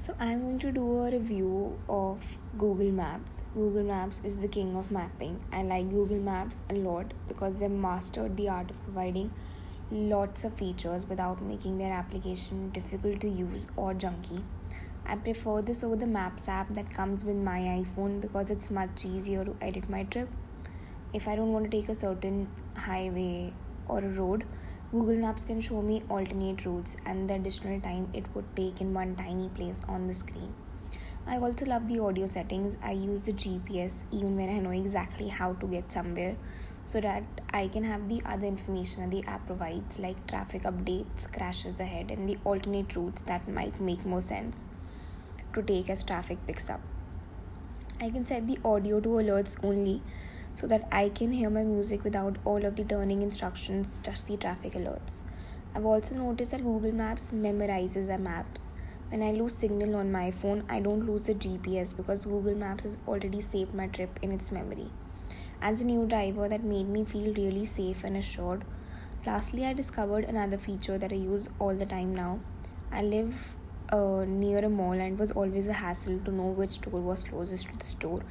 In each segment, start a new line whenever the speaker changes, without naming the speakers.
So, I'm going to do a review of Google Maps. Google Maps is the king of mapping. I like Google Maps a lot because they mastered the art of providing lots of features without making their application difficult to use or junky. I prefer this over the Maps app that comes with my iPhone because it's much easier to edit my trip. If I don't want to take a certain highway or a road, Google Maps can show me alternate routes and the additional time it would take in one tiny place on the screen. I also love the audio settings. I use the GPS even when I know exactly how to get somewhere so that I can have the other information that the app provides, like traffic updates, crashes ahead, and the alternate routes that might make more sense to take as traffic picks up. I can set the audio to alerts only so that I can hear my music without all of the turning instructions, just the traffic alerts. I've also noticed that Google Maps memorizes the maps. When I lose signal on my phone, I don't lose the GPS because Google Maps has already saved my trip in its memory. As a new driver, that made me feel really safe and assured. Lastly, I discovered another feature that I use all the time now. I live uh, near a mall and it was always a hassle to know which store was closest to the store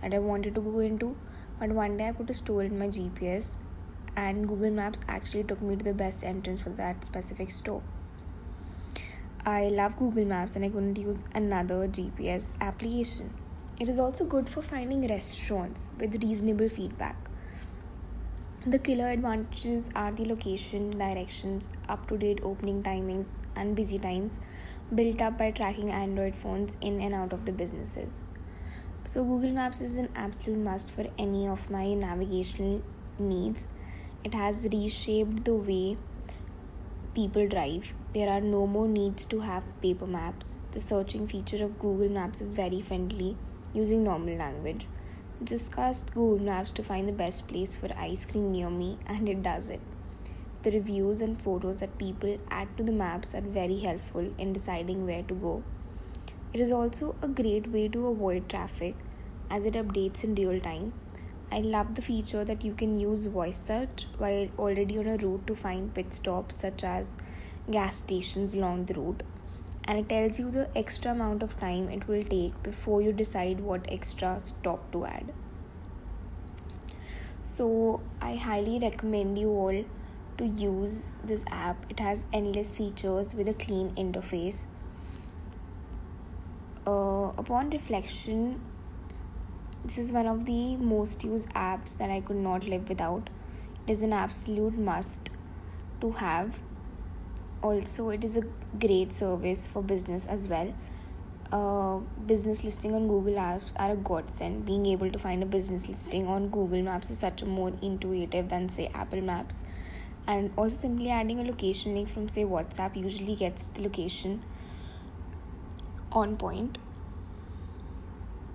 that I wanted to go into. But one day I put a store in my GPS and Google Maps actually took me to the best entrance for that specific store. I love Google Maps and I couldn't use another GPS application. It is also good for finding restaurants with reasonable feedback. The killer advantages are the location, directions, up to date opening timings, and busy times built up by tracking Android phones in and out of the businesses. So, Google Maps is an absolute must for any of my navigational needs. It has reshaped the way people drive. There are no more needs to have paper maps. The searching feature of Google Maps is very friendly using normal language. Just cast Google Maps to find the best place for ice cream near me, and it does it. The reviews and photos that people add to the maps are very helpful in deciding where to go. It is also a great way to avoid traffic as it updates in real time. I love the feature that you can use voice search while already on a route to find pit stops such as gas stations along the route. And it tells you the extra amount of time it will take before you decide what extra stop to add. So, I highly recommend you all to use this app. It has endless features with a clean interface uh, upon reflection, this is one of the most used apps that I could not live without. It is an absolute must to have. Also, it is a great service for business as well. Uh, business listing on Google Maps are a godsend. Being able to find a business listing on Google Maps is such a more intuitive than say Apple Maps. And also simply adding a location link from say WhatsApp usually gets the location on point